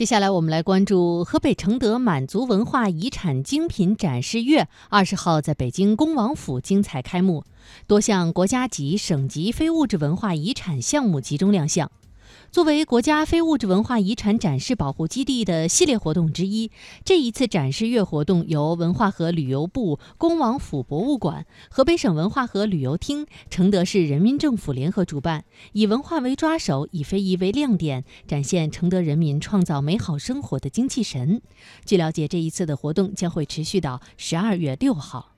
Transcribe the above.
接下来我们来关注河北承德满族文化遗产精品展示月，二十号在北京恭王府精彩开幕，多项国家级、省级非物质文化遗产项目集中亮相。作为国家非物质文化遗产展示保护基地的系列活动之一，这一次展示月活动由文化和旅游部、恭王府博物馆、河北省文化和旅游厅、承德市人民政府联合主办，以文化为抓手，以非遗为亮点，展现承德人民创造美好生活的精气神。据了解，这一次的活动将会持续到十二月六号。